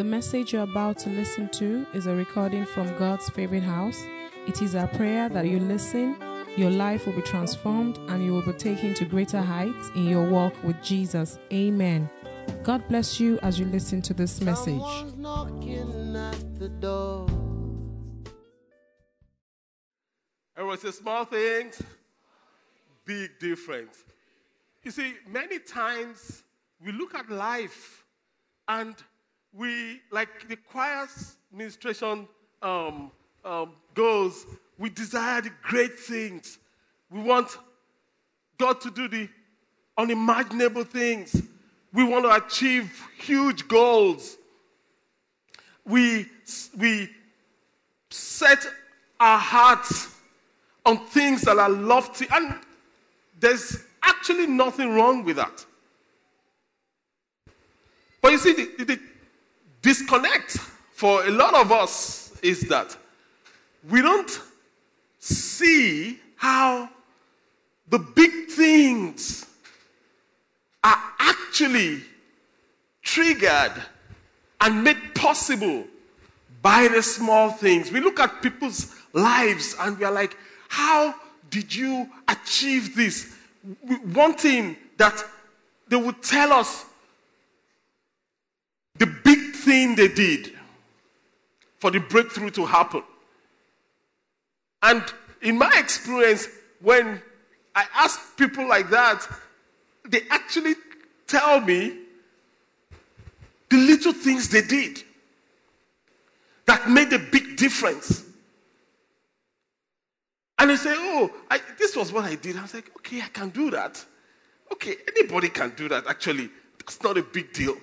The message you're about to listen to is a recording from God's favorite house. It is our prayer that you listen, your life will be transformed, and you will be taken to greater heights in your walk with Jesus. Amen. God bless you as you listen to this message. Someone's knocking at the. Everyone say small things, big difference. You see, many times we look at life and we, like the choir's ministration um, um, goes, we desire the great things. We want God to do the unimaginable things. We want to achieve huge goals. We, we set our hearts on things that are lofty, and there's actually nothing wrong with that. But you see, the, the disconnect for a lot of us is that we don't see how the big things are actually triggered and made possible by the small things. We look at people's lives and we are like, how did you achieve this? We- Wanting that they would tell us thing they did for the breakthrough to happen. And in my experience, when I ask people like that, they actually tell me the little things they did that made a big difference. And they say, Oh, I, this was what I did. I was like, Okay, I can do that. Okay, anybody can do that, actually. That's not a big deal.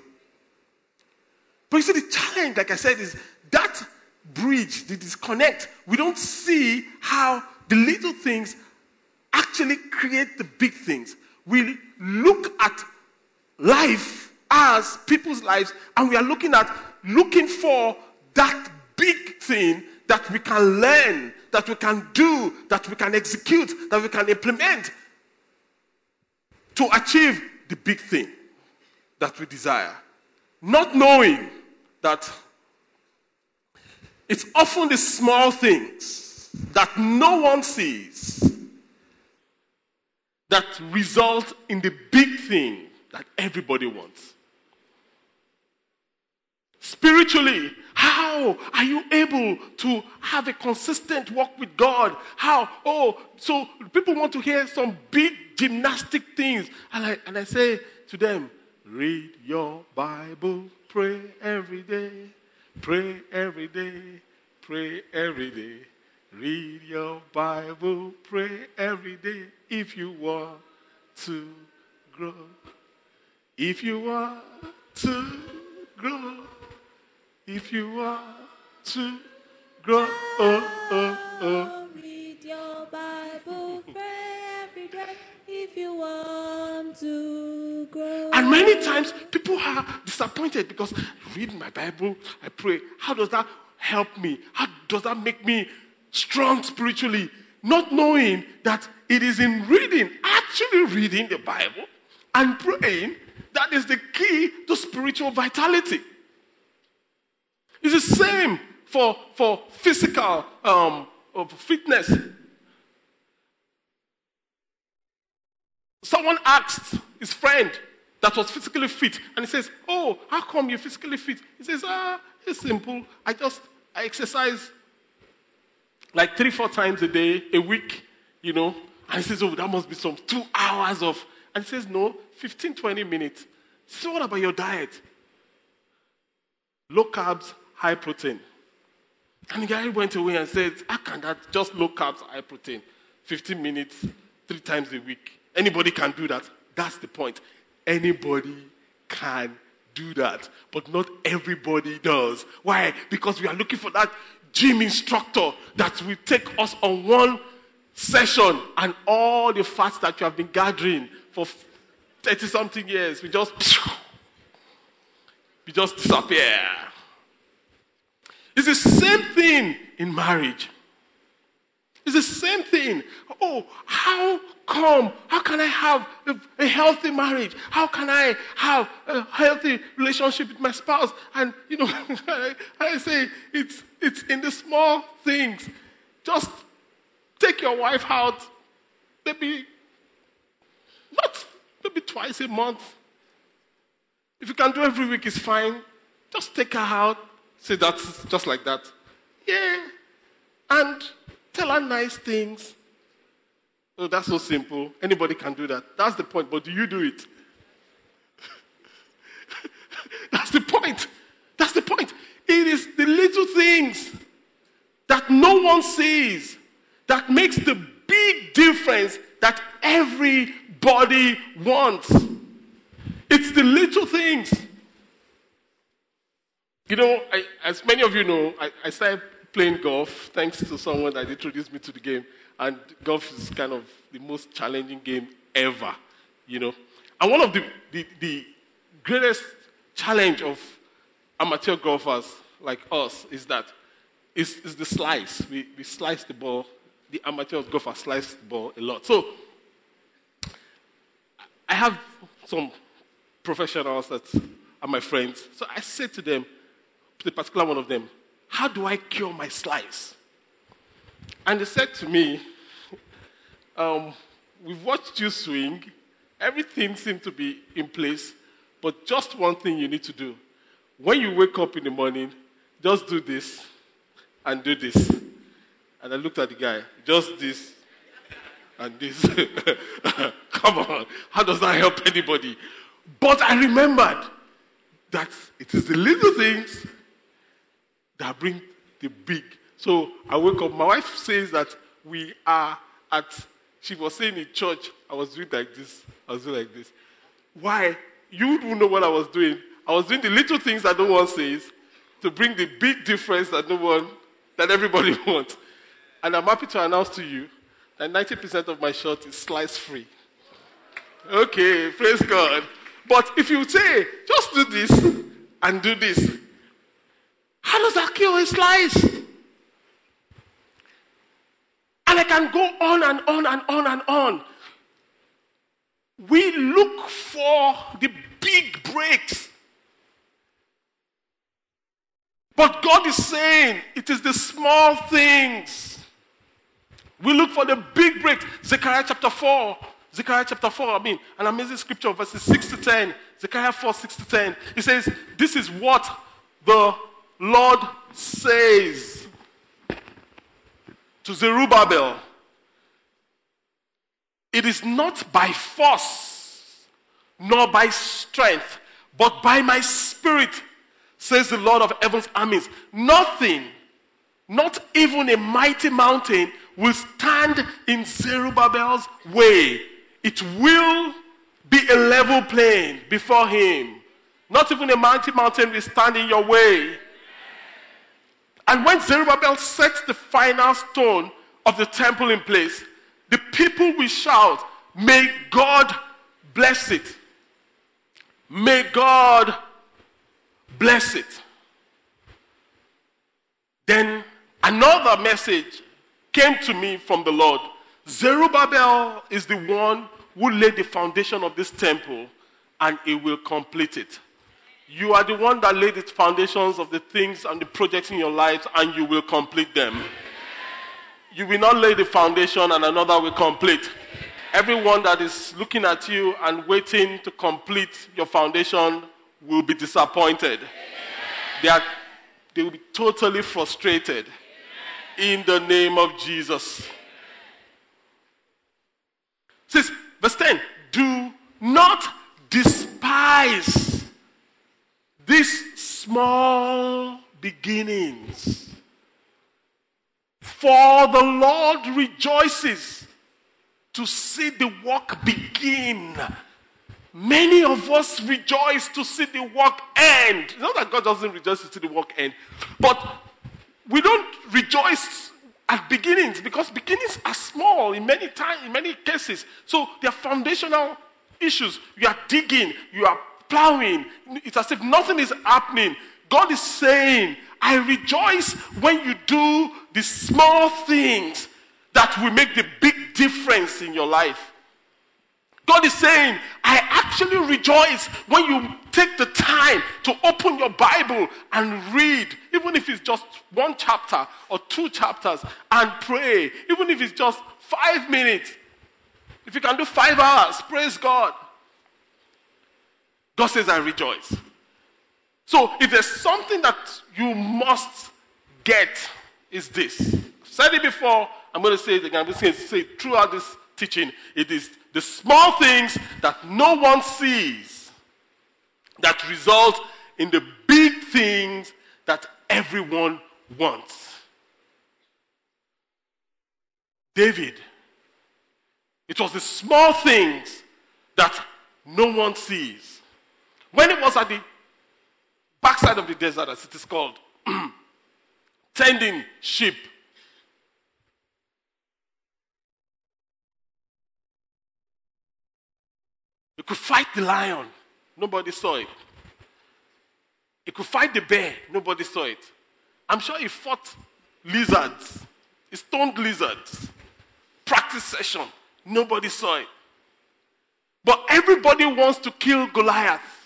But you see, the challenge, like I said, is that bridge, the disconnect. We don't see how the little things actually create the big things. We look at life as people's lives, and we are looking at looking for that big thing that we can learn, that we can do, that we can execute, that we can implement to achieve the big thing that we desire. Not knowing that it's often the small things that no one sees that result in the big thing that everybody wants. Spiritually, how are you able to have a consistent walk with God? How? Oh, so people want to hear some big gymnastic things. And I, and I say to them, read your Bible, pray every day, pray every day, pray every day. Read your Bible, pray every day if you want to grow. If you want to grow, if you want to grow, oh, oh, oh. Read your Bible, pray every day if you want to. And many times people are disappointed because read my Bible, I pray. How does that help me? How does that make me strong spiritually? Not knowing that it is in reading, actually reading the Bible and praying, that is the key to spiritual vitality. It's the same for, for physical um, fitness. Someone asked his friend that was physically fit, and he says, Oh, how come you're physically fit? He says, Ah, it's simple. I just I exercise like three, four times a day, a week, you know. And he says, Oh, that must be some two hours of. And he says, No, 15, 20 minutes. So, what about your diet? Low carbs, high protein. And the guy went away and said, How can that just low carbs, high protein? 15 minutes, three times a week. Anybody can do that. That's the point. Anybody can do that, but not everybody does. Why? Because we are looking for that gym instructor that will take us on one session and all the fats that you have been gathering for 30 something years, we just, we just disappear. It's the same thing in marriage. It's the same thing. Oh, how come? How can I have a, a healthy marriage? How can I have a healthy relationship with my spouse? And, you know, I, say it's, it's in the small things. Just take your wife out, maybe not maybe twice a month. If you can do every week, it's fine. Just take her out. Say that's just like that. Yeah. And tell her nice things. Oh, that's so simple. Anybody can do that. That's the point. But do you do it? that's the point. That's the point. It is the little things that no one sees that makes the big difference that everybody wants. It's the little things. You know, I, as many of you know, I, I, started playing golf thanks to someone that introduced me to the game. And golf is kind of the most challenging game ever, you know. And one of the, the, the greatest challenge of amateur golfers like us is that is, is the slice. We, we slice the ball. The amateur golfers slice the ball a lot. So I have some professionals that are my friends. So I said to them, the particular one of them, How do I cure my slice? And they said to me, um, We've watched you swing, everything seemed to be in place, but just one thing you need to do. When you wake up in the morning, just do this and do this. And I looked at the guy, just this and this. Come on, how does that help anybody? But I remembered that it is the little things that bring the big. So I wake up. My wife says that we are at, she was saying in church, I was doing like this, I was doing like this. Why? You don't know what I was doing. I was doing the little things that no one says to bring the big difference that no one, that everybody wants. And I'm happy to announce to you that 90% of my shirt is slice free. Okay, praise God. But if you say, just do this and do this, how does that kill a slice? And I can go on and on and on and on. We look for the big breaks. But God is saying it is the small things. We look for the big breaks. Zechariah chapter 4. Zechariah chapter 4, I mean, an amazing scripture, verses 6 to 10. Zechariah 4, 6 to 10. He says, This is what the Lord says to Zerubbabel. It is not by force, nor by strength, but by my spirit, says the Lord of heaven's armies. Nothing, not even a mighty mountain, will stand in Zerubbabel's way. It will be a level plain before him. Not even a mighty mountain will stand in your way. And when Zerubbabel sets the final stone of the temple in place, the people will shout, May God bless it. May God bless it. Then another message came to me from the Lord. Zerubbabel is the one who laid the foundation of this temple and he will complete it. You are the one that laid the foundations of the things and the projects in your life, and you will complete them. You will not lay the foundation and another will complete. Everyone that is looking at you and waiting to complete your foundation will be disappointed. They, are, they will be totally frustrated. In the name of Jesus. Says, verse 10 Do not despise these small beginnings. For the Lord rejoices to see the work begin. Many of us rejoice to see the work end. Not that God doesn't rejoice to see the work end, but we don't rejoice at beginnings because beginnings are small in many times, in many cases. So they are foundational issues. You are digging, you are plowing. It's as if nothing is happening. God is saying, I rejoice when you do the small things that will make the big difference in your life. God is saying, I actually rejoice when you take the time to open your Bible and read, even if it's just one chapter or two chapters, and pray, even if it's just five minutes. If you can do five hours, praise God. God says, I rejoice. So if there's something that you must get, is this. I've said it before, I'm going to say it again. I'm just going to say it throughout this teaching. It is the small things that no one sees that result in the big things that everyone wants. David, it was the small things that no one sees. When it was at the backside of the desert, as it is called, tending sheep. He could fight the lion, nobody saw it. He could fight the bear, nobody saw it. I'm sure he fought lizards, he stoned lizards. Practice session, nobody saw it. But everybody wants to kill Goliath.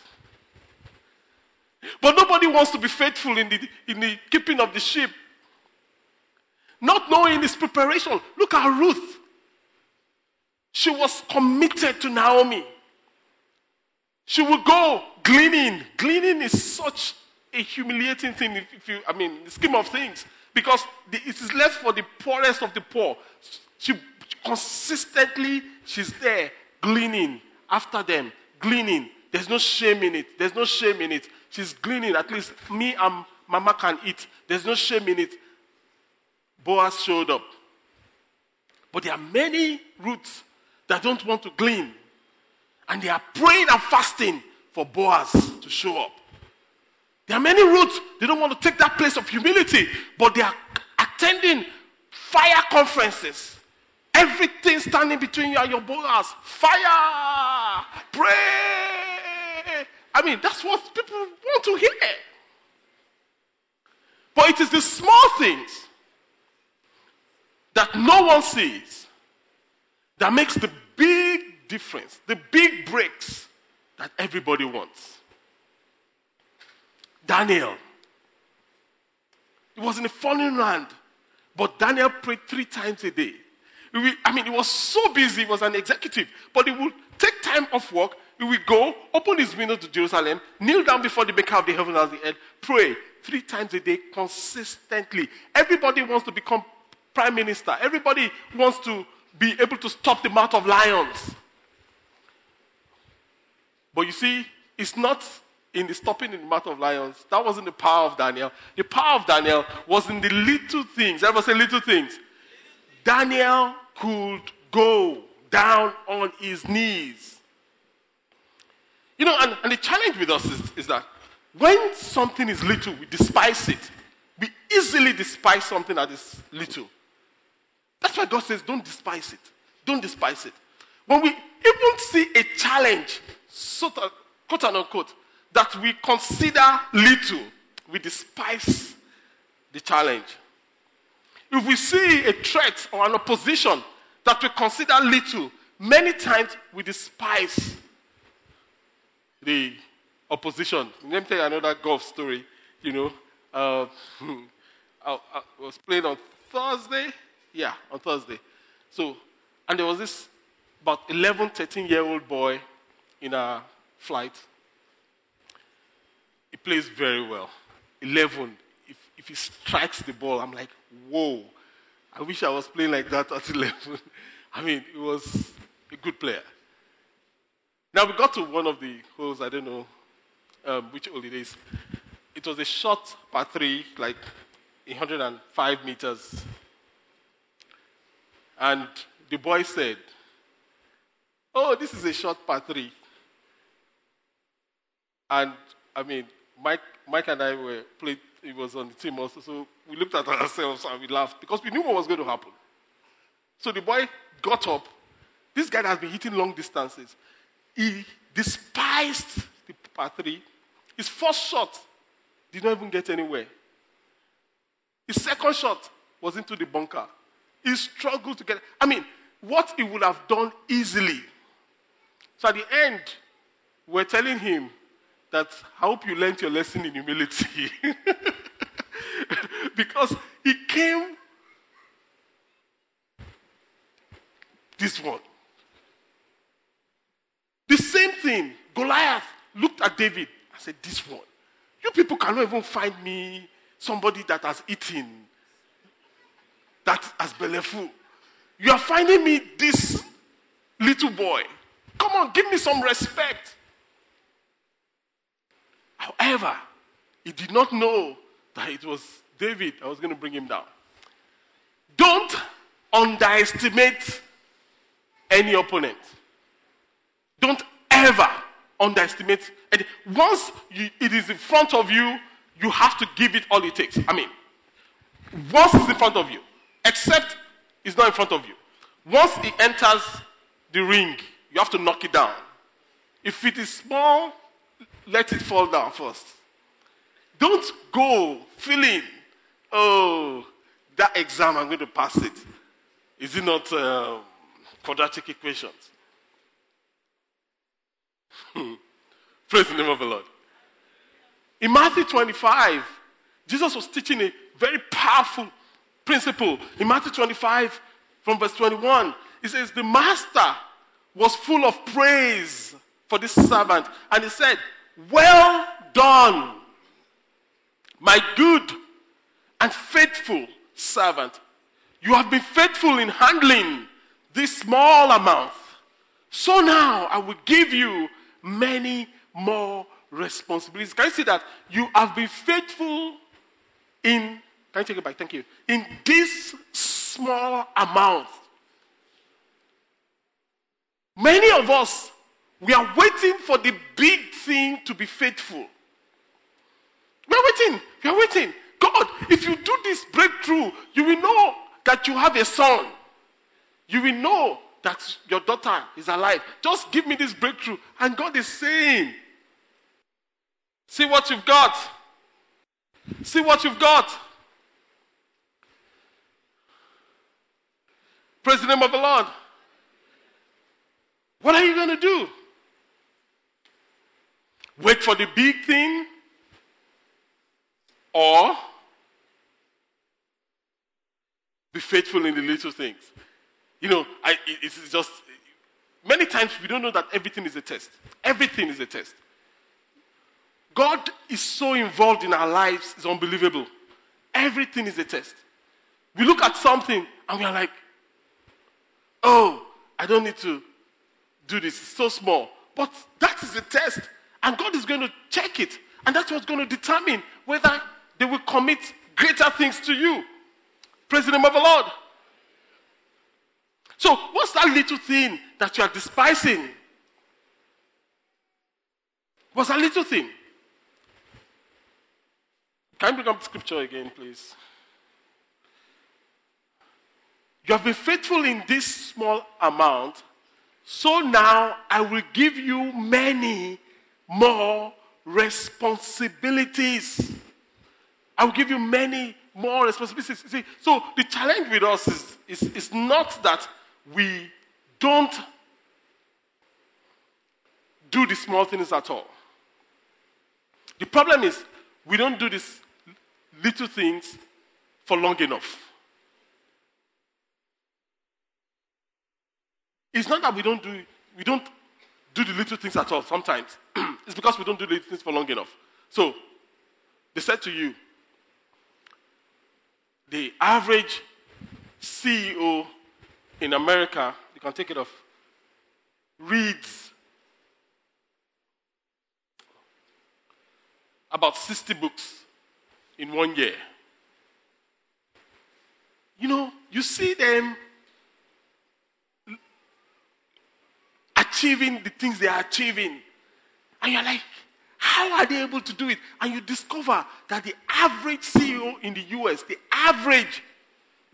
But nobody wants to be faithful in the, in the keeping of the sheep. Not knowing his preparation. Look at Ruth. She was committed to Naomi. She would go gleaning. Gleaning is such a humiliating thing, if, if you, I mean, the scheme of things, because the, it is left for the poorest of the poor. She consistently, she's there gleaning after them, gleaning. There's no shame in it. There's no shame in it. She's gleaning. At least me and Mama can eat. There's no shame in it. Boaz showed up. But there are many Ruths that don't want to glean. And they are praying and fasting for Boaz to show up. There are many Ruths, they don't want to take that place of humility, but they are attending fire conferences. Everything standing between you and your Boaz. Fire! Pray! I mean, that's what people want to hear. But it is the small things that no one sees that makes the big difference, the big breaks that everybody wants. Daniel. He was in a foreign land, but Daniel prayed three times a day. I mean, he was so busy, he was an executive, but he would take time off work. He would go, open his window to Jerusalem, kneel down before the maker of the heaven and the earth, pray three times a day consistently. Everybody wants to become prime minister. Everybody wants to be able to stop the mouth of lions. But you see, it's not in the stopping in the mouth of lions. That wasn't the power of Daniel. The power of Daniel was in the little things. Everybody say little things. Daniel could go down on his knees. You know, and, and the challenge with us is, is that when something is little, we despise it. We easily despise something that is little. That's why God says, don't despise it. Don't despise it. When we even see a challenge, sort of, quote unquote, that we consider little, we despise the challenge. If we see a threat or an opposition that we consider little, many times we despise the opposition. Let me tell you another golf story. You know, uh, I, I was playing on Thursday. Yeah, on Thursday. So, and there was this about 11, 13 year old boy in a flight. He plays very well. 11. If, if he strikes the ball, I'm like, whoa. I wish I was playing like that at 11. I mean, he was a good player. Now we got to one of the holes, I don't know um, which hole it is. It was a short par three, like 105 meters. And the boy said, Oh, this is a short par three. And I mean, Mike, Mike and I were played, he was on the team also, so we looked at ourselves and we laughed because we knew what was going to happen. So the boy got up. This guy has been hitting long distances. He despised the par three. His first shot did not even get anywhere. His second shot was into the bunker. He struggled to get. I mean, what he would have done easily So at the end, we're telling him that I hope you learned your lesson in humility. because he came this one. The same thing, Goliath looked at David and said, This one. You people cannot even find me somebody that has eaten, that has bellyful. You are finding me this little boy. Come on, give me some respect. However, he did not know that it was David that was going to bring him down. Don't underestimate any opponent. Don't ever underestimate. And once you, it is in front of you, you have to give it all it takes. I mean, once it's in front of you, except it's not in front of you. Once it enters the ring, you have to knock it down. If it is small, let it fall down first. Don't go feeling, oh, that exam, I'm going to pass it. Is it not um, quadratic equations? Praise the name of the Lord. In Matthew 25, Jesus was teaching a very powerful principle. In Matthew 25, from verse 21, he says, The master was full of praise for this servant. And he said, Well done, my good and faithful servant. You have been faithful in handling this small amount. So now I will give you many more responsibilities. Can you see that? You have been faithful in, can you take it back? Thank you. In this small amount. Many of us, we are waiting for the big thing to be faithful. We are waiting. We are waiting. God, if you do this breakthrough, you will know that you have a son. You will know that your daughter is alive. Just give me this breakthrough. And God is saying, See what you've got. See what you've got. Praise the name of the Lord. What are you going to do? Wait for the big thing? Or be faithful in the little things? You know, I, it's just, many times we don't know that everything is a test. Everything is a test. God is so involved in our lives, it's unbelievable. Everything is a test. We look at something and we are like, oh, I don't need to do this. It's so small. But that is a test. And God is going to check it. And that's what's going to determine whether they will commit greater things to you. Praise the name of the Lord. So, what's that little thing that you are despising? What's that little thing? Can you bring up scripture again, please? You have been faithful in this small amount, so now I will give you many more responsibilities. I will give you many more responsibilities. See, so the challenge with us is, is, is not that we don't do the small things at all. The problem is we don't do these little things for long enough. It's not that we don't do we don't do the little things at all sometimes. it's because we don't do the little things for long enough. So they said to you, the average CEO in America, you can take it off, reads about 60 books in one year. You know, you see them achieving the things they are achieving, and you're like, how are they able to do it? And you discover that the average CEO in the US, the average,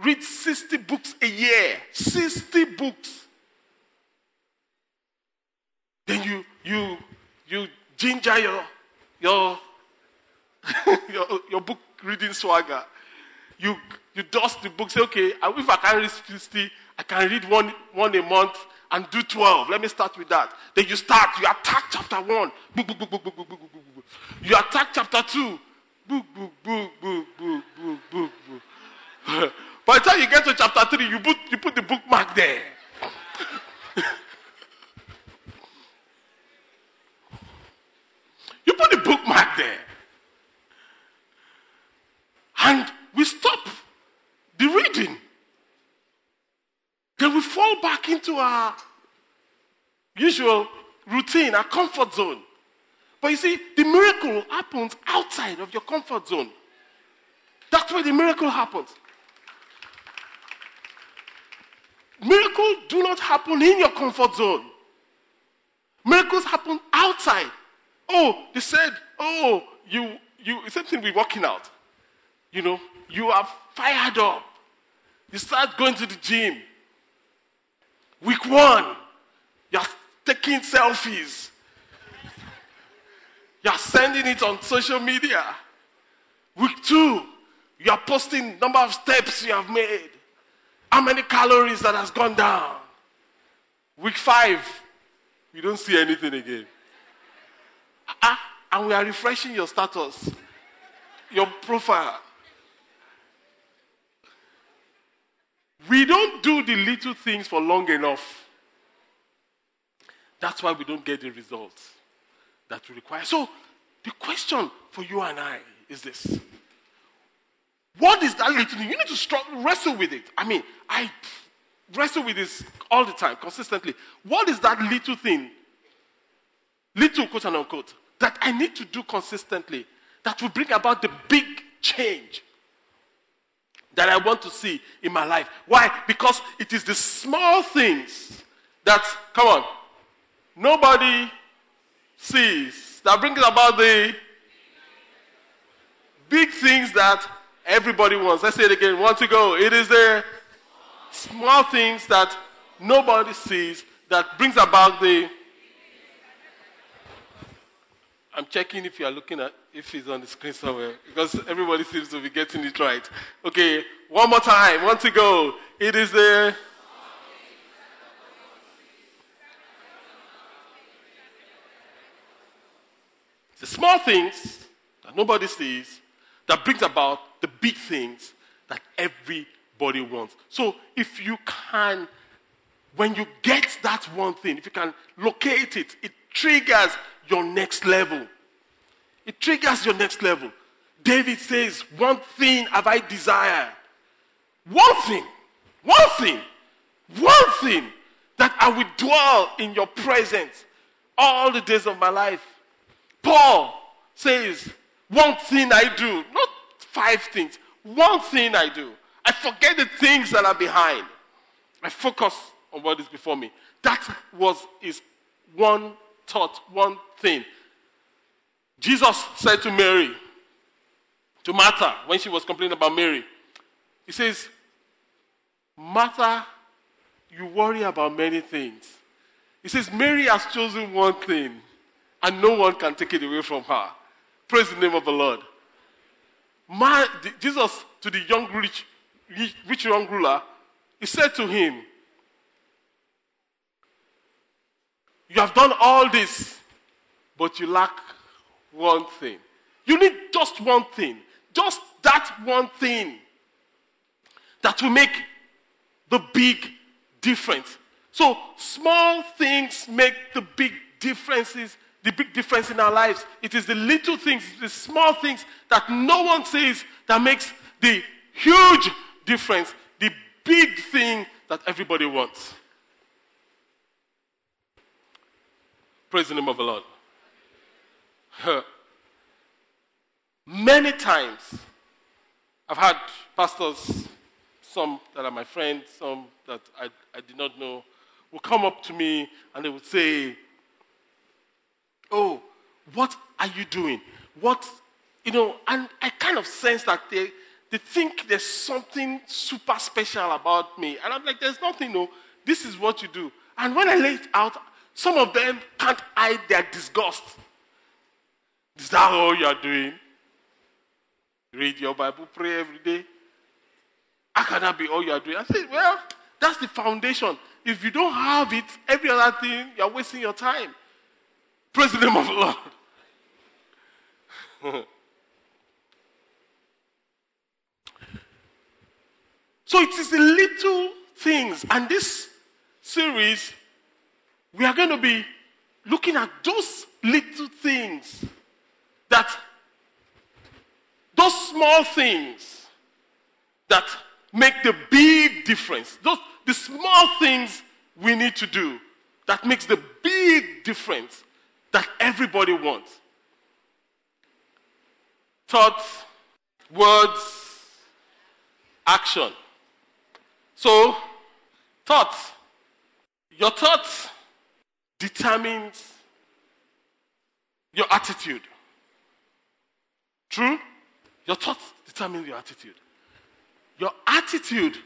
reads 60 books a year. 60 books. Then you you you ginger your your your, your book reading swagger. You, you dust the book, say, okay, if I can read 60, I can read one, one a month, and do 12. Let me start with that. Then you start, you attack chapter 1. Book, book, book, book, book, book, book, book. You attack chapter 2. Book, book, book, book, book, book, book, book. By the time you get to chapter 3, you put, you put the bookmark there. you put the bookmark there. And we stop the reading. Then we fall back into our usual routine, our comfort zone. But you see, the miracle happens outside of your comfort zone. That's where the miracle happens. Miracles do not happen in your comfort zone. Miracles happen outside. Oh, they said, oh, you, you, same thing with working out. You know, you are fired up. You start going to the gym. Week one, you're taking selfies. You're sending it on social media. Week two, you are posting number of steps you have made. How many calories that has gone down. Week five, you don't see anything again. Ah, and we are refreshing your status, your profile. We don't do the little things for long enough. That's why we don't get the results that we require. So, the question for you and I is this You need to struggle, wrestle with it. I mean, I wrestle with this all the time, consistently. What is that little thing, little quote and unquote, that I need to do consistently that will bring about the big change that I want to see in my life. Why? Because it is the small things that, come on, nobody sees that brings about the big things that everybody wants. Let's say it again. Want to go? It is the small things that nobody sees that brings about the. I'm checking if you are looking at if it's on the screen somewhere because everybody seems to be getting it right. Okay, one more time. Want to go? It is the. The small things that nobody sees that brings about the big things that everybody wants. So if you can, when you get that one thing, if you can locate it, it triggers your next level. It triggers your next level. David says, One thing have I desire. One thing, one thing, one thing that I will dwell in your presence all the days of my life. Paul says, One thing I do, not five things, one thing I do. I forget the things that are behind. I focus on what is before me. That was his one thought, one thing. Jesus said to Mary, to Martha, when she was complaining about Mary, he says, Martha, you worry about many things. He says, Mary has chosen one thing, and no one can take it away from her. Praise the name of the Lord. My, Jesus, to the young rich, rich young ruler, he said to him, You have done all this, but you lack one thing. You need just one thing. Just that one thing that will make the big difference. So small things make the big differences, the big difference in our lives. It is the little things, the small things that no one sees that makes the huge difference, the big thing that everybody wants. Praise the name of the Lord. Many times, I've had pastors, some that are my friends, some that I, I did not know, will come up to me and they would say, Oh, what are you doing? What, you know, and I kind of sense that they, they think there's something super special about me. And I'm like, There's nothing, no, this is what you do. And when I lay it out, some of them can't hide their disgust. Is that all you are doing? Read your Bible, pray every day. How can that be all you are doing? I said, Well, that's the foundation. if you don't have it, every other thing, you're wasting your time. Praise the name of the Lord. so it is the little things. And this series, we are going to be looking at those little things that, those small things that make the big difference. Those, the small things we need to do that makes the big difference that everybody wants. Thoughts, words, action. So, thoughts. Your thoughts determines your attitude. True? Your thoughts determine your attitude. Your attitude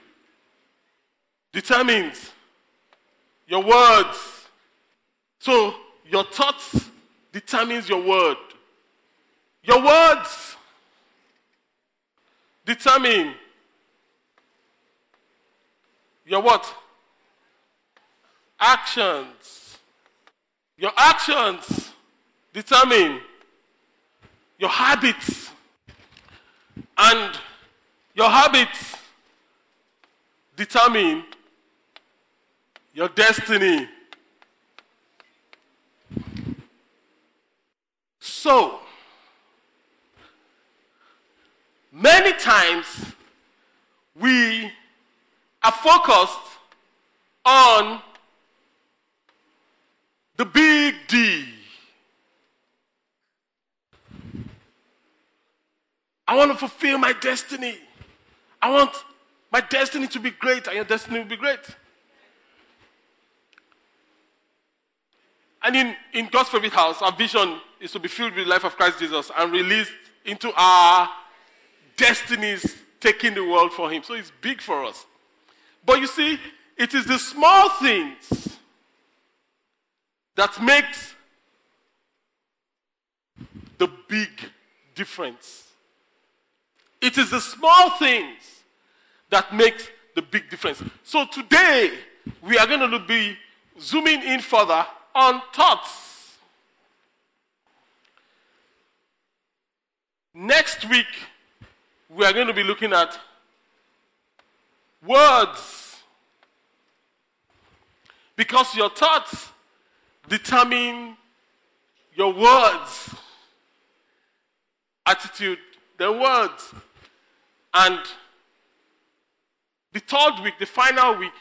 determines your words. So your thoughts determines your word. Your words determine your what? Actions. Your actions determine your habits. And your habits determine your destiny. So, many times we are focused on the big D. I want to fulfill my destiny. I want my destiny to be great, and your destiny will be great. And in, in God's favorite house, our vision is to be filled with the life of Christ Jesus and released into our destinies, taking the world for Him. So it's big for us. But you see, it is the small things that makes the big difference. It is the small things that makes the big difference. So today we are going to be zooming in further on thoughts. Next week we are going to be looking at words. Because your thoughts determine your words, attitude, then words. And the third week, the final week,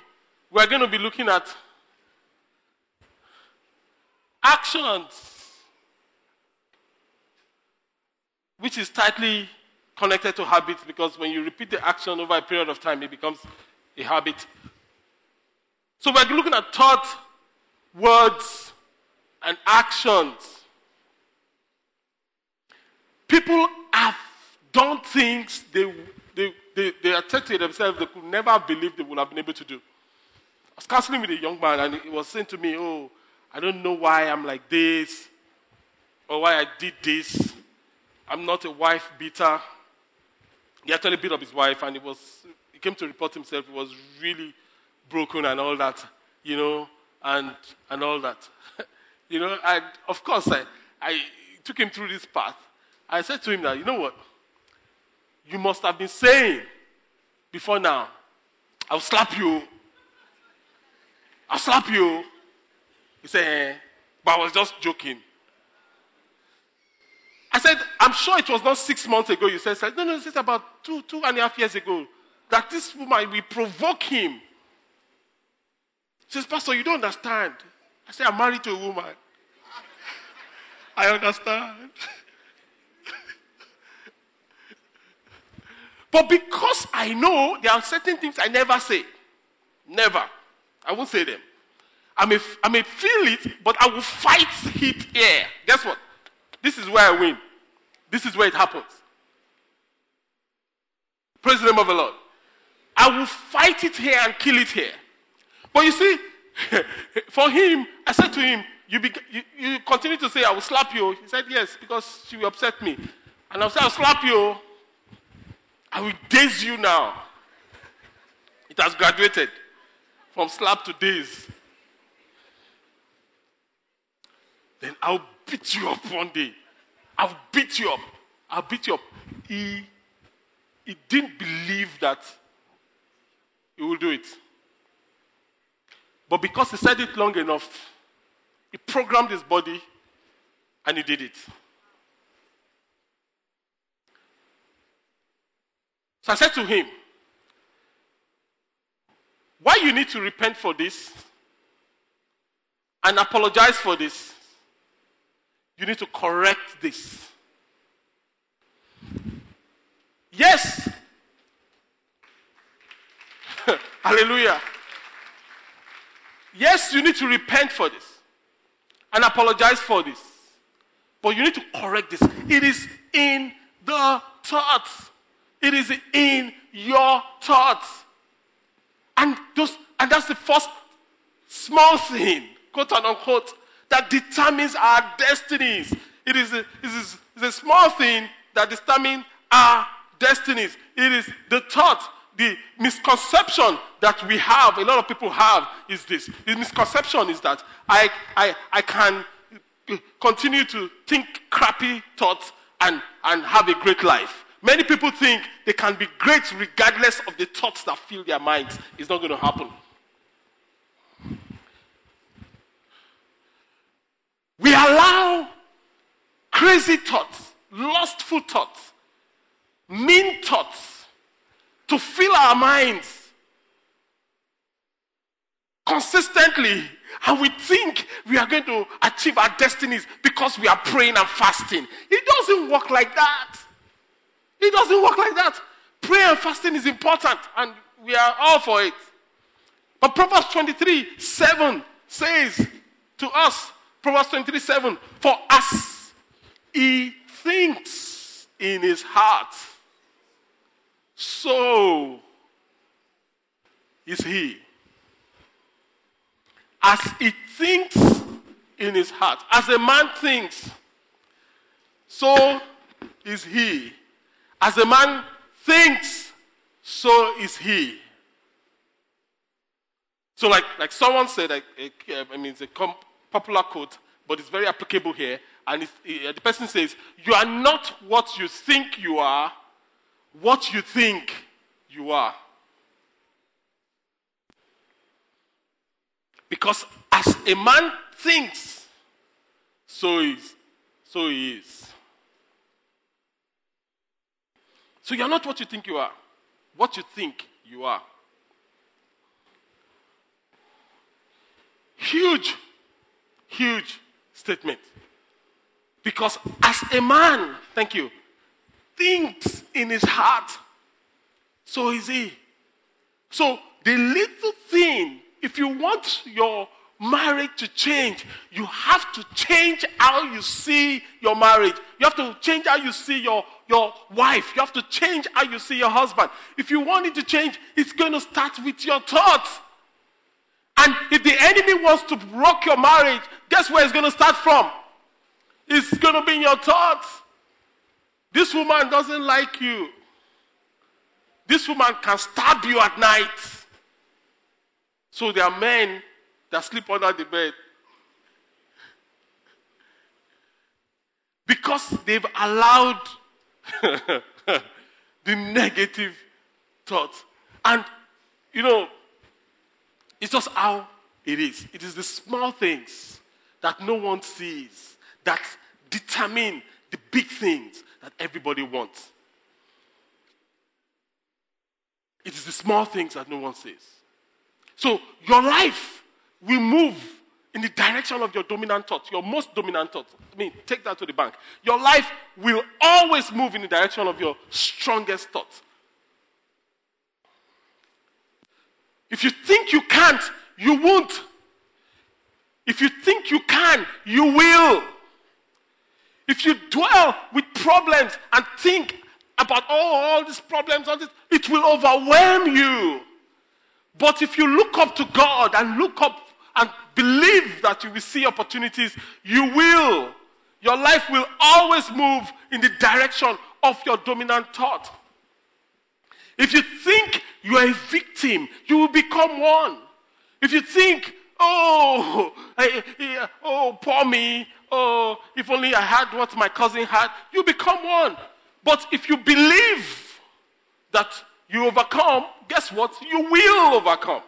we're going to be looking at actions, which is tightly connected to habits because when you repeat the action over a period of time, it becomes a habit. So we're looking at thought, words, and actions. People have done things they, they, they, they attest to themselves they could never believe they would have been able to do. I was counseling with a young man and he was saying to me, Oh, I don't know why I'm like this or why I did this. I'm not a wife beater. He actually beat up his wife and he was he came to report himself. He was really broken and all that, you know, and and all that. you know, and of course I, I took him through this path. I said to him that, you know what? You must have been saying before now, I'll slap you. I'll slap you. He said, eh, but I was just joking. I said, I'm sure it was not six months ago you said, no, no, it's about two, two and a half years ago that this woman will provoke him. He says, Pastor, you don't understand. I said, I'm married to a woman. I understand. but because I know there are certain things I never say, never, I won't say them. I may, I may feel it, but I will fight it here. Guess what? This is where I win. This is where it happens. Praise the name of the Lord. I will fight it here and kill it here. But you see, for him, I said to him, you, be, you, you, continue to say, I will slap you. He said, Yes, because she will upset me. And I'll say, I'll slap you. I will daze you now. It has graduated. from slap to daze. Then I'll beat you up one day. I'll beat you up. I'll beat you up. He, he didn't believe that he will do it. But because he said it long enough, he programmed his body and he did it. So I said to him, Why you need to repent for this and apologize for this? You need to correct this. Yes. Hallelujah. Yes, you need to repent for this and apologize for this. But you need to correct this. It is in the thoughts. It is in your thoughts. And those and that's the first small thing, quote and unquote, that determines our destinies. It is a, it is a small thing that determines our destinies. It is the thought, the misconception that we have, a lot of people have, is this. The misconception is that I, I, I can continue to think crappy thoughts and, and have a great life. Many people think they can be great regardless of the thoughts that fill their minds. It's not going to happen. We allow crazy thoughts, lustful thoughts, mean thoughts to fill our minds consistently. And we think we are going to achieve our destinies because we are praying and fasting. It doesn't work like that. It doesn't work like that. Prayer and fasting is important, and we are all for it. But Proverbs 23 7 says to us, Proverbs 23 7, for as he thinks in his heart, so is he. As he thinks in his heart, as a man thinks, so is he. As a man thinks, so is he. So, like, like someone said, like, I mean, it's a com- popular quote, but it's very applicable here. And it's, uh, the person says, You are not what you think you are, what you think you are. Because as a man thinks, so is, so he is. So you're not what you think you are, what you think you are. Huge, huge statement. Because as a man, thank you, thinks in his heart, so is he. So the little thing, if you want your marriage to change, you have to change how you see your marriage. You have to change how you see your, your wife. You have to change how you see your husband. If you want it to change, it's going to start with your thoughts. And if the enemy wants to rock your marriage, guess where it's going to start from? It's going to be in your thoughts. This woman doesn't like you. This woman can stab you at night. So there are men that sleep under the bed. Because they've allowed the negative thoughts. And, you know, it's just how it is. It is the small things that no one sees that determine the big things that everybody wants. It is the small things that no one sees. So your life will move in the direction of your dominant thought, your most dominant thought. I mean, take that to the bank. Your life will always move in the direction of your strongest thought. If you think you can't, you won't. If you think you can, you will. If you dwell with problems and think about oh, all these problems, all this, it will overwhelm you. But if you look up to God and look up and believe that you will see opportunities, you will. Your life will always move in the direction of your dominant thought. If you think you are a victim, you will become one. If you think, oh, I, oh, poor me, oh, if only I had what my cousin had, you become one. But if you believe that you overcome, guess what? You will overcome.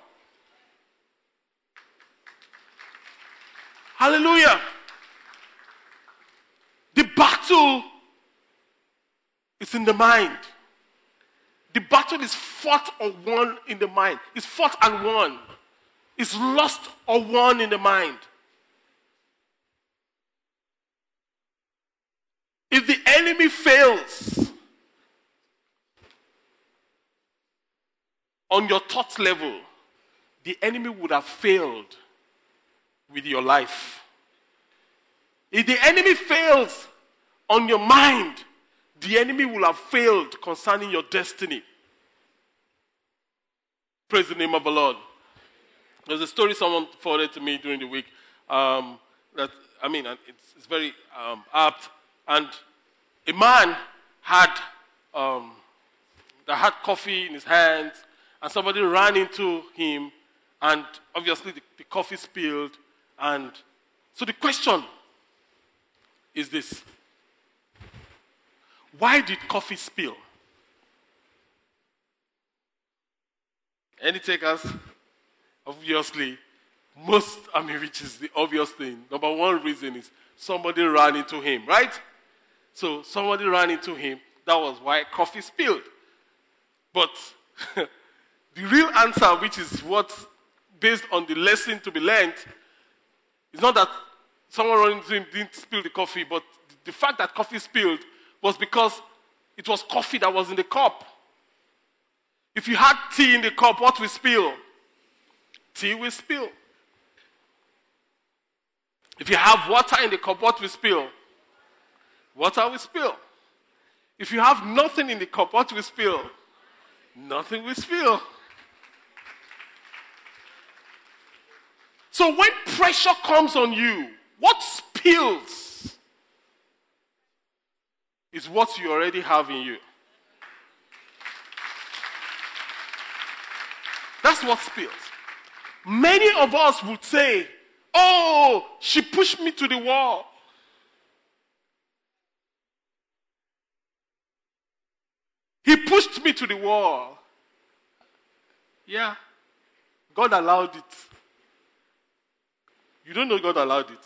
Hallelujah. The battle is in the mind. The battle is fought or won in the mind. It's fought and won. It's lost or won in the mind. If the enemy fails on your thought level, the enemy would have failed with your life. If the enemy fails on your mind, the enemy will have failed concerning your destiny. Praise the name of the Lord. There's a story someone forwarded to me during the week um, that, I mean, it's, it's very um, apt. And a man had, um, that had coffee in his hands, and somebody ran into him, and obviously the, the coffee spilled. And so the question is this Why did coffee spill? Any takers? Obviously, most, I mean, which is the obvious thing. Number one reason is somebody ran into him, right? So somebody ran into him. That was why coffee spilled. But the real answer, which is what, based on the lesson to be learned, is not that someone running into him didn't spill the coffee, but the fact that coffee spilled was because it was coffee that was in the cup. If you had tea in the cup, what will spill? Tea will spill. If you have water in the cup, what will spill? Water will spill. If you have nothing in the cup, what will spill? Nothing will spill. So when pressure comes on you, what spills is what you already have in you. That's what spills. Many of us would say, Oh, she pushed me to the wall. He pushed me to the wall. Yeah. God allowed it. You don't know God allowed it.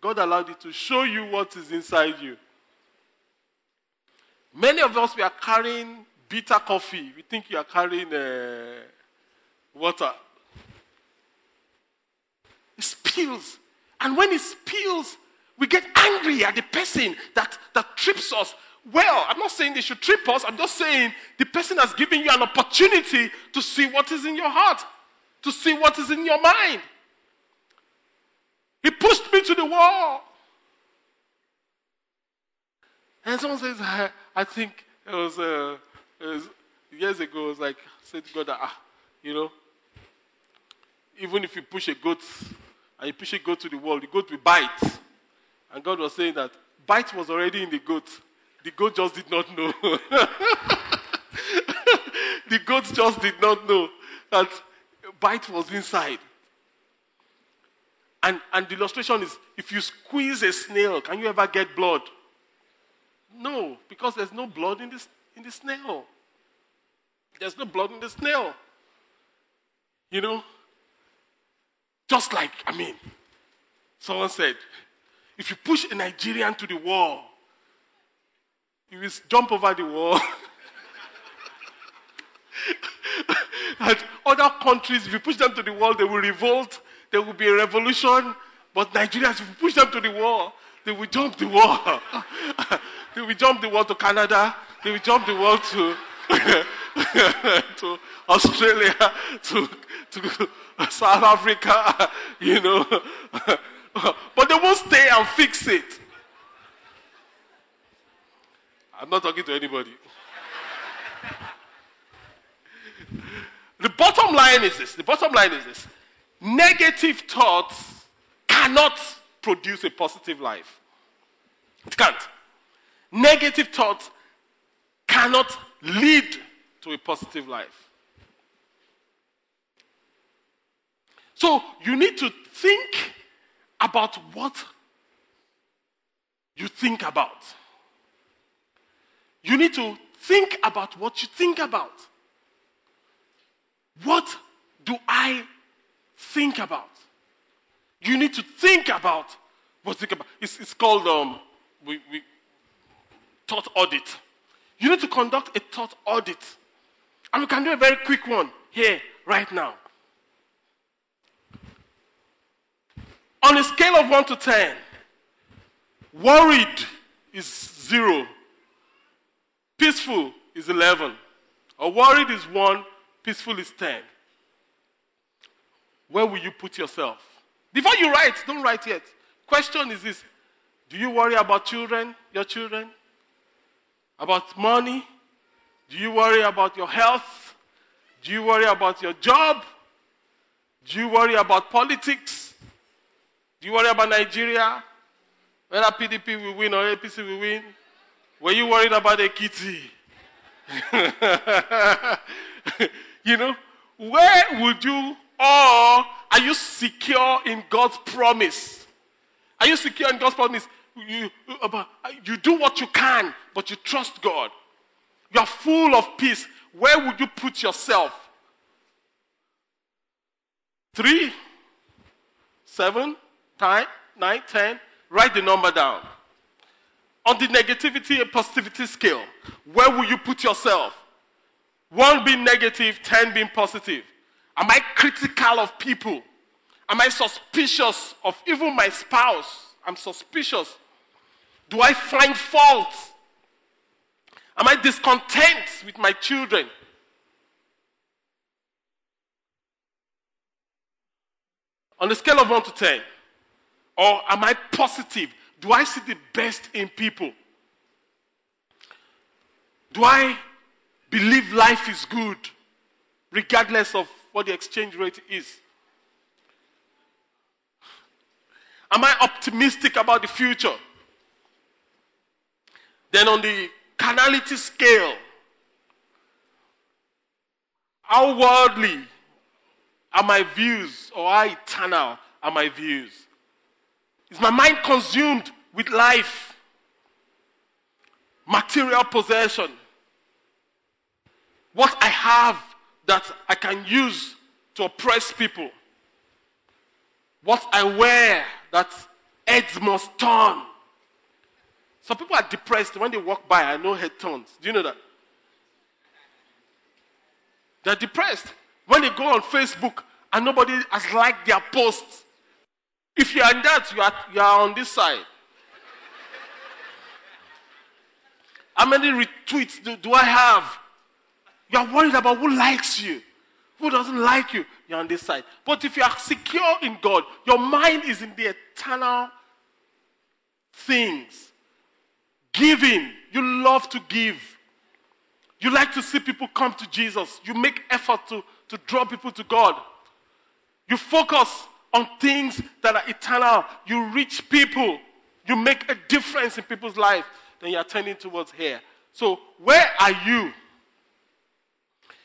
God allowed it to show you what is inside you. Many of us, we are carrying bitter coffee. We think you are carrying uh, water. It spills. And when it spills, we get angry at the person that, that trips us. Well, I'm not saying they should trip us. I'm just saying the person has given you an opportunity to see what is in your heart, to see what is in your mind. He pushed me to the wall. And someone says, I, I think it was, uh, it was years ago, it was like, I said God, ah, you know, even if you push a goat and you push a goat to the wall, the goat will bite. And God was saying that bite was already in the goat. The goat just did not know. the goat just did not know that bite was inside. And, and the illustration is if you squeeze a snail, can you ever get blood? No, because there's no blood in, this, in the snail. There's no blood in the snail. You know? Just like, I mean, someone said, if you push a Nigerian to the wall, he will jump over the wall. and other countries, if you push them to the wall, they will revolt. There will be a revolution. But Nigerians, if you push them to the wall, they will jump the wall. they will jump the world to Canada. They will jump the world to, to Australia, to, to South Africa, you know. but they won't stay and fix it. I'm not talking to anybody. the bottom line is this the bottom line is this negative thoughts cannot produce a positive life. It can't. Negative thoughts cannot lead to a positive life. So you need to think about what you think about. You need to think about what you think about. What do I think about? You need to think about what think about. It's, it's called um, we, we, thought audit. You need to conduct a thought audit. And we can do a very quick one here, right now. On a scale of 1 to 10, worried is 0, peaceful is 11, or worried is 1, peaceful is 10. Where will you put yourself? Before you write, don't write yet. Question is this Do you worry about children, your children? About money? Do you worry about your health? Do you worry about your job? Do you worry about politics? Do you worry about Nigeria? Whether PDP will win or APC will win? Were you worried about a kitty? you know, where would you, or are you secure in God's promise? Are you secure in God's promise? You, you do what you can, but you trust God. You are full of peace. Where would you put yourself? Three, seven, nine, nine, ten. Write the number down. On the negativity and positivity scale, where will you put yourself? One being negative, ten being positive. Am I critical of people? Am I suspicious of even my spouse? I'm suspicious. Do I find fault? Am I discontent with my children? On a scale of 1 to 10, or am I positive? Do I see the best in people? Do I believe life is good, regardless of what the exchange rate is? Am I optimistic about the future? Then, on the carnality scale, how worldly are my views, or how eternal are my views? Is my mind consumed with life, material possession? What I have that I can use to oppress people? What I wear that heads must turn? Some people are depressed when they walk by. I know head turns. Do you know that? They're depressed when they go on Facebook and nobody has liked their posts. If you are in that, you are, you are on this side. How many retweets do, do I have? You are worried about who likes you, who doesn't like you. You're on this side. But if you are secure in God, your mind is in the eternal things. Giving. You love to give. You like to see people come to Jesus. You make effort to, to draw people to God. You focus on things that are eternal. You reach people. You make a difference in people's life. Then you are turning towards here. So, where are you?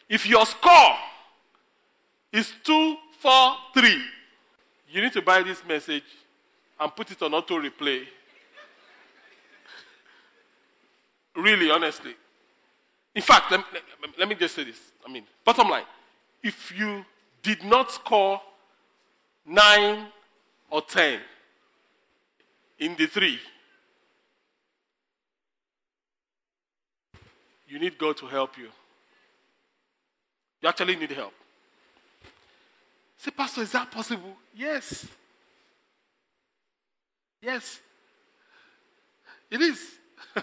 If your score is 2, 4, 3, you need to buy this message and put it on auto replay. Really, honestly. In fact, let, let, me just say this. I mean, bottom line if you did not score 9 or 10 in the three, you need God to help you. You actually need help. Say, Pastor, is that possible? Yes. Yes. It is.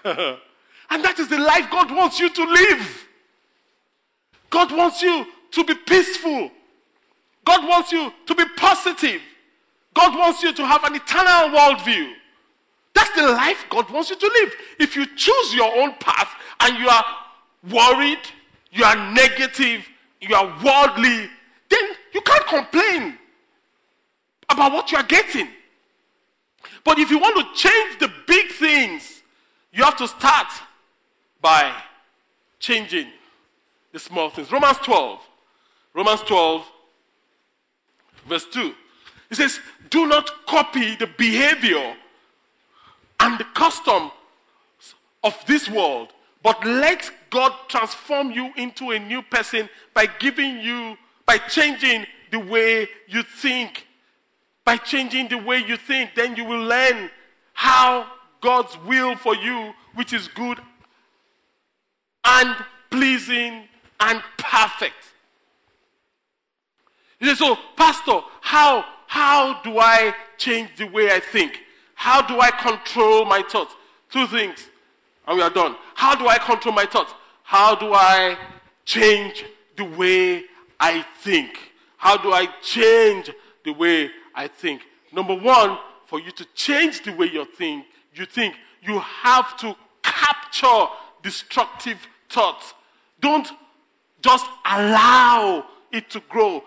and that is the life God wants you to live. God wants you to be peaceful. God wants you to be positive. God wants you to have an eternal worldview. That's the life God wants you to live. If you choose your own path and you are worried, you are negative, you are worldly, then you can't complain about what you are getting. But if you want to change the big things, you have to start by changing the small things. Romans 12. Romans 12, Verse 2. He says, Do not copy the behavior and the custom of this world, but let God transform you into a new person by giving you, by changing the way you think. By changing the way you think, then you will learn how God's will for you, which is good and pleasing and perfect. He says, So, Pastor, how, how do I change the way I think? How do I control my thoughts? Two things, and we are done. How do I control my thoughts? How do I change the way I think? How do I change the way I think? Number one, for you to change the way you think, you think, you have to capture destructive thoughts. Don't just allow it to grow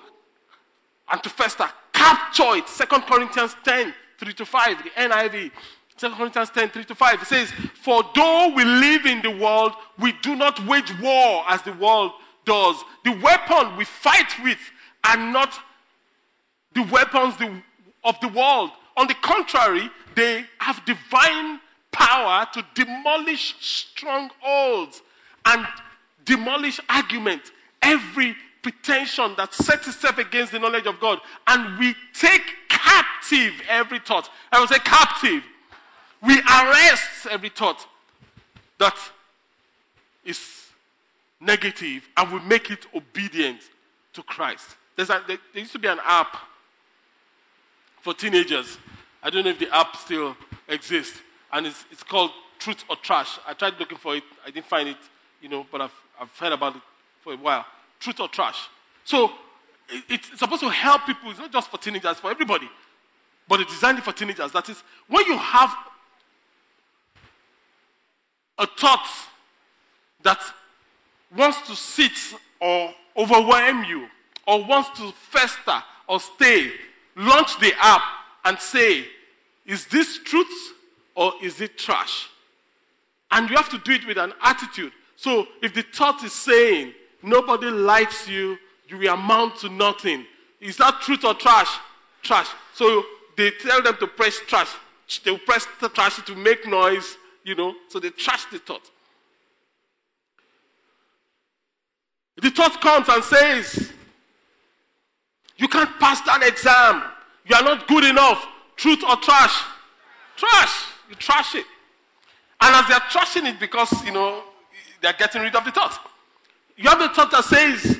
and to fester. Capture it. Second Corinthians 10, 3 to 5, the NIV. 2 Corinthians 10, 3 to 5. It says, For though we live in the world, we do not wage war as the world does. The weapon we fight with are not the weapons of the world. On the contrary, they have divine power to demolish strongholds and demolish argument, every pretension that sets itself against the knowledge of God. And we take captive every thought. I will say captive. We arrest every thought that is negative and we make it obedient to Christ. There's a, there, there used to be an app for teenagers. I don't know if the app still exists. And it's, it's called Truth or Trash. I tried looking for it. I didn't find it, you know, but I've, I've heard about it for a while. Truth or Trash. So it, it's supposed to help people. It's not just for teenagers, for everybody. But it's designed for teenagers. That is, when you have a thought that wants to sit or overwhelm you or wants to fester or stay, launch the app and say, Is this truth or is it trash? And you have to do it with an attitude. So if the thought is saying, Nobody likes you, you will amount to nothing. Is that truth or trash? Trash. So they tell them to press trash. They will press the trash to make noise, you know, so they trash the thought. The thought comes and says, You can't pass that exam. You are not good enough. Truth or trash? Trash. You trash it. And as they're trashing it because, you know, they're getting rid of the thought. You have the thought that says,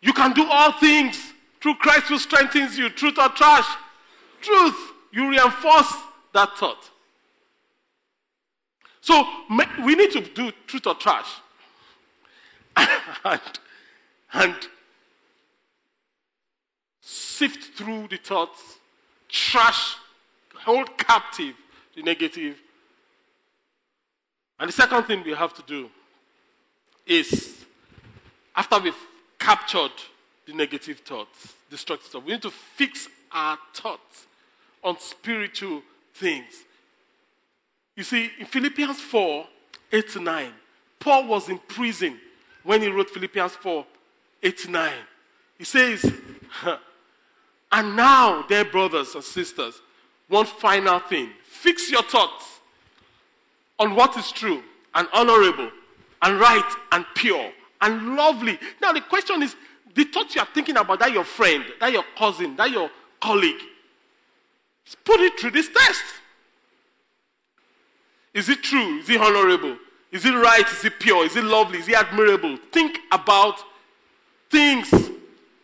You can do all things through Christ who strengthens you. Truth or trash? Truth. You reinforce that thought. So we need to do truth or trash. and, and sift through the thoughts, trash, hold captive the negative. And the second thing we have to do is, after we've captured the negative thoughts, destructive thoughts, we need to fix our thoughts on spiritual things. You see, in Philippians 4 8 to 9, Paul was in prison when he wrote Philippians 4 8 to 9. He says, And now, dear brothers and sisters, one final thing fix your thoughts on what is true and honorable and right and pure and lovely. Now, the question is the thoughts you are thinking about, that your friend, that your cousin, that your colleague, put it through this test. Is it true? Is it honorable? Is it right? Is it pure? Is it lovely? Is it admirable? Think about things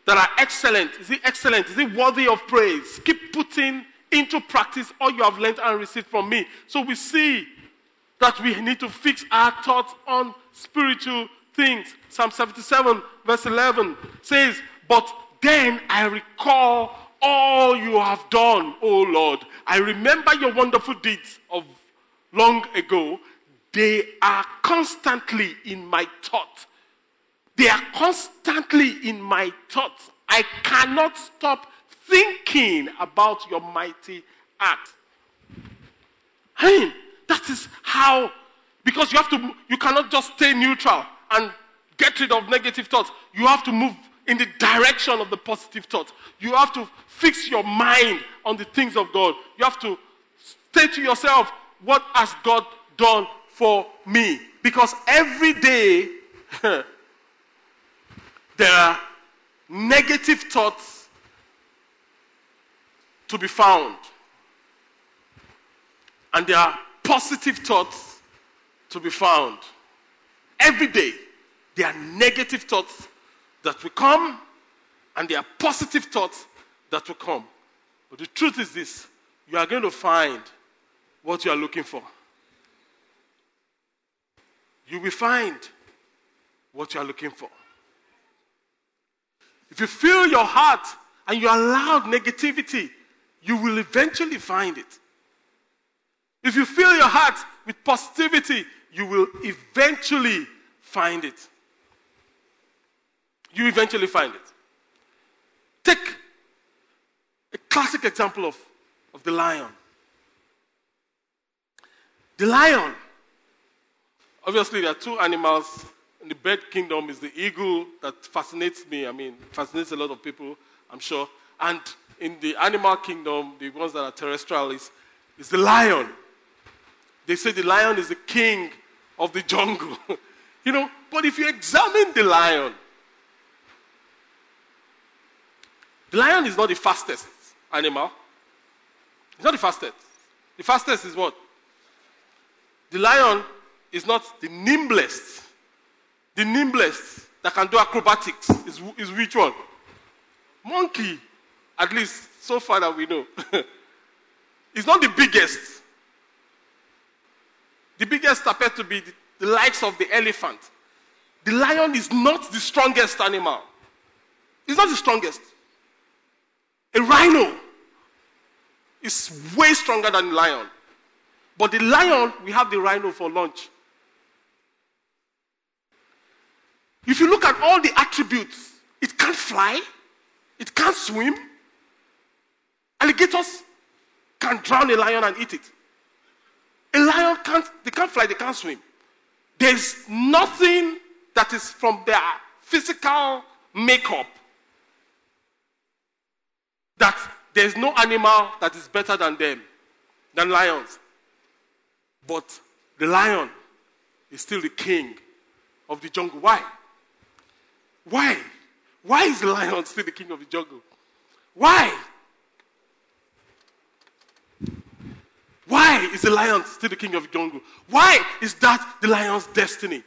that are excellent. Is it excellent? Is it worthy of praise? Keep putting into practice all you have learned and received from me. So we see that we need to fix our thoughts on spiritual things. Psalm 77, verse 11 says, But then I recall all you have done, O Lord. I remember your wonderful deeds of long ago. They are constantly in my thought. They are constantly in my thoughts. I cannot stop thinking about your mighty act. I mean, that is how, because you have to, you cannot just stay neutral and get rid of negative thoughts. You have to move in the direction of the positive thoughts. You have to fix your mind on the things of God. You have to say to yourself, What has God done for me? Because every day there are negative thoughts to be found, and there are positive thoughts to be found. Every day there are negative thoughts that will come, and there are positive thoughts that will come. But the truth is this you are going to find what you are looking for. You will find what you are looking for. If you fill your heart and you allow negativity, you will eventually find it. If you fill your heart with positivity, you will eventually find it. You eventually find it. Take a classic example of, of the lion. The lion, obviously, there are two animals in the bird kingdom is the eagle that fascinates me. I mean, fascinates a lot of people, I'm sure. And in the animal kingdom, the ones that are terrestrial, is, is the lion. They say the lion is the king of the jungle. you know, but if you examine the lion, the lion is not the fastest animal. It's not the fastest. The fastest is what? The lion is not the nimblest. The nimblest that can do acrobatics is, is which one? Monkey, at least so far that we know. it's not the biggest. The biggest appears to be the, likes of the elephant. The lion is not the strongest animal. It's not the strongest. A rhino is way stronger than the lion. But the lion, we have the rhino for lunch. If you look at all the attributes, it can't fly, it can't swim. Alligators can drown a lion and eat it. A lion can't, they can't fly, they can't swim. There's nothing that is from their physical makeup that there's no animal that is better than them, than lions. But the lion is still the king of the jungle. Why? Why? Why is the lion still the king of the jungle? Why? Why is the lion still the king of the jungle? Why is that the lion's destiny?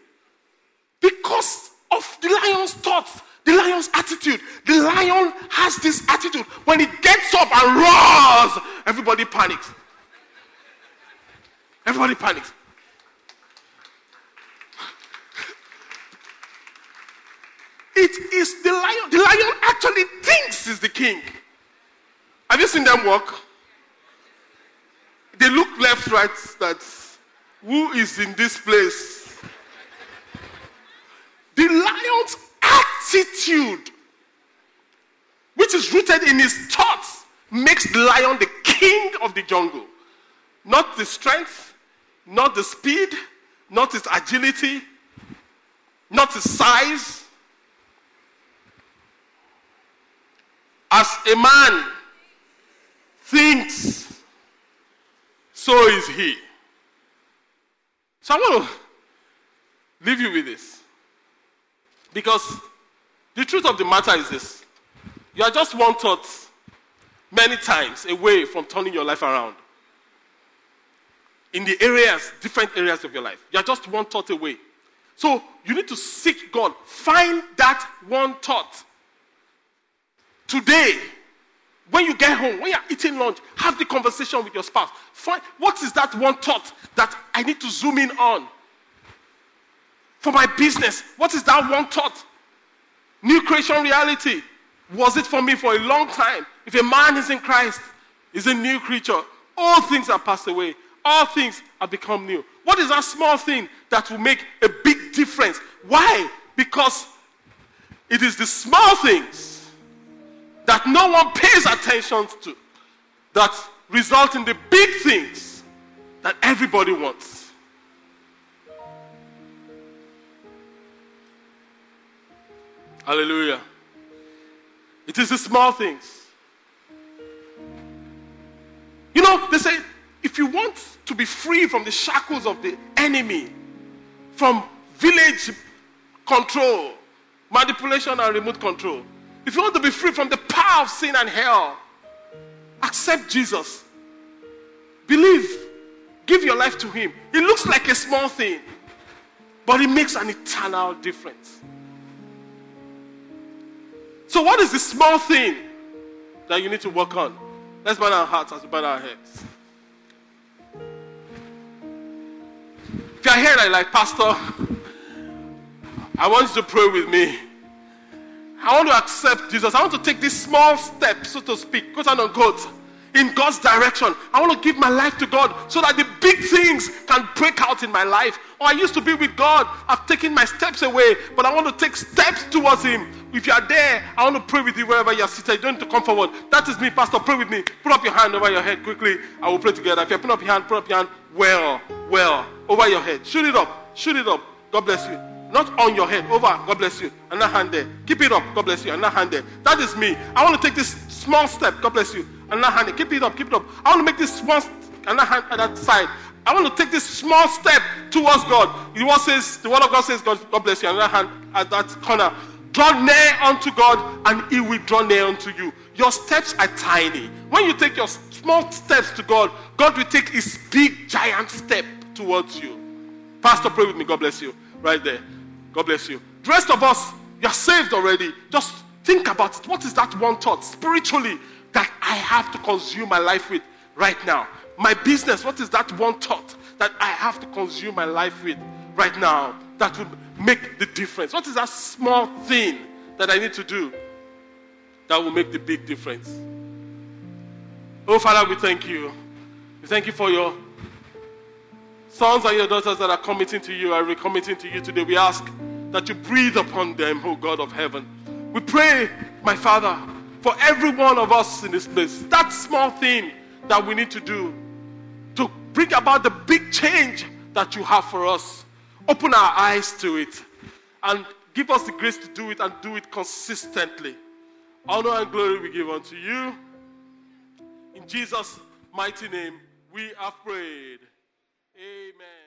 Because of the lion's thoughts, the lion's attitude. The lion has this attitude. When it gets up and roars, everybody panics. Everybody panics. It is the lion. The lion actually thinks he's the king. Have you seen them walk? They look left, right, that who is in this place? The lion's attitude, which is rooted in his thoughts, makes the lion the king of the jungle. Not the strength, not the speed, not his agility, not his size. As a man thinks, so is he. So I want to leave you with this. Because the truth of the matter is this you are just one thought many times away from turning your life around. In the areas, different areas of your life. You are just one thought away. So you need to seek God. Find that one thought. Today, when you get home, when you're eating lunch, have the conversation with your spouse. Find what is that one thought that I need to zoom in on for my business. What is that one thought? New creation reality. Was it for me for a long time? If a man is in Christ, is a new creature. All things are passed away. All things have become new. What is that small thing that will make a big difference? Why? Because it is the small things that no one pays attention to that result in the big things that everybody wants. Hallelujah. It is the small things. You know, they say if you want to be free from the shackles of the enemy, from village control, manipulation, and remote control, if you want to be free from the power of sin and hell, accept Jesus. Believe. Give your life to Him. It looks like a small thing, but it makes an eternal difference. So, what is the small thing that you need to work on? Let's bow our hearts as we bow our heads. If you're here like, Pastor, I want you to pray with me. I want to accept Jesus. I want to take this small step, so to speak, quote unquote, in God's direction. I want to give my life to God so that the big things can break out in my life. Or I used to be with God. I've taken my steps away, but I want to take steps towards Him. If you are there, I want to pray with you wherever you are seated. You don't need to come forward. That is me, Pastor. Pray with me. Put up your hand over your head quickly. I will pray together. If you put up your hand, put up your hand well, well, over your head. Shoot it up. Shoot it up. God bless you. Not on your head, over. God bless you. And that hand there. Keep it up. God bless you. And that hand there. That is me. I want to take this small step. God bless you. And that hand there. Keep it up. Keep it up. I want to make this one. st- and that hand at that side. I want to take this small step towards God. The word says, the word of God says, God, God bless you. And that hand at that corner. Draw near unto God, and He will draw near unto you. Your steps are tiny. When you take your small steps to God, God will take His big, giant step towards you. Pastor, pray with me. God bless you. Right there. God bless you. The rest of us, you're saved already. Just think about it. What is that one thought spiritually that I have to consume my life with right now? My business, what is that one thought that I have to consume my life with right now that will make the difference? What is that small thing that I need to do that will make the big difference? Oh, Father, we thank you. We thank you for your sons and your daughters that are committing to you are recommitting to you today. We ask that you breathe upon them, O God of heaven. We pray, my Father, for every one of us in this place, that small thing that we need to do to bring about the big change that you have for us. Open our eyes to it and give us the grace to do it and do it consistently. Honor and glory we give unto you. In Jesus' mighty name, we have prayed. Amen.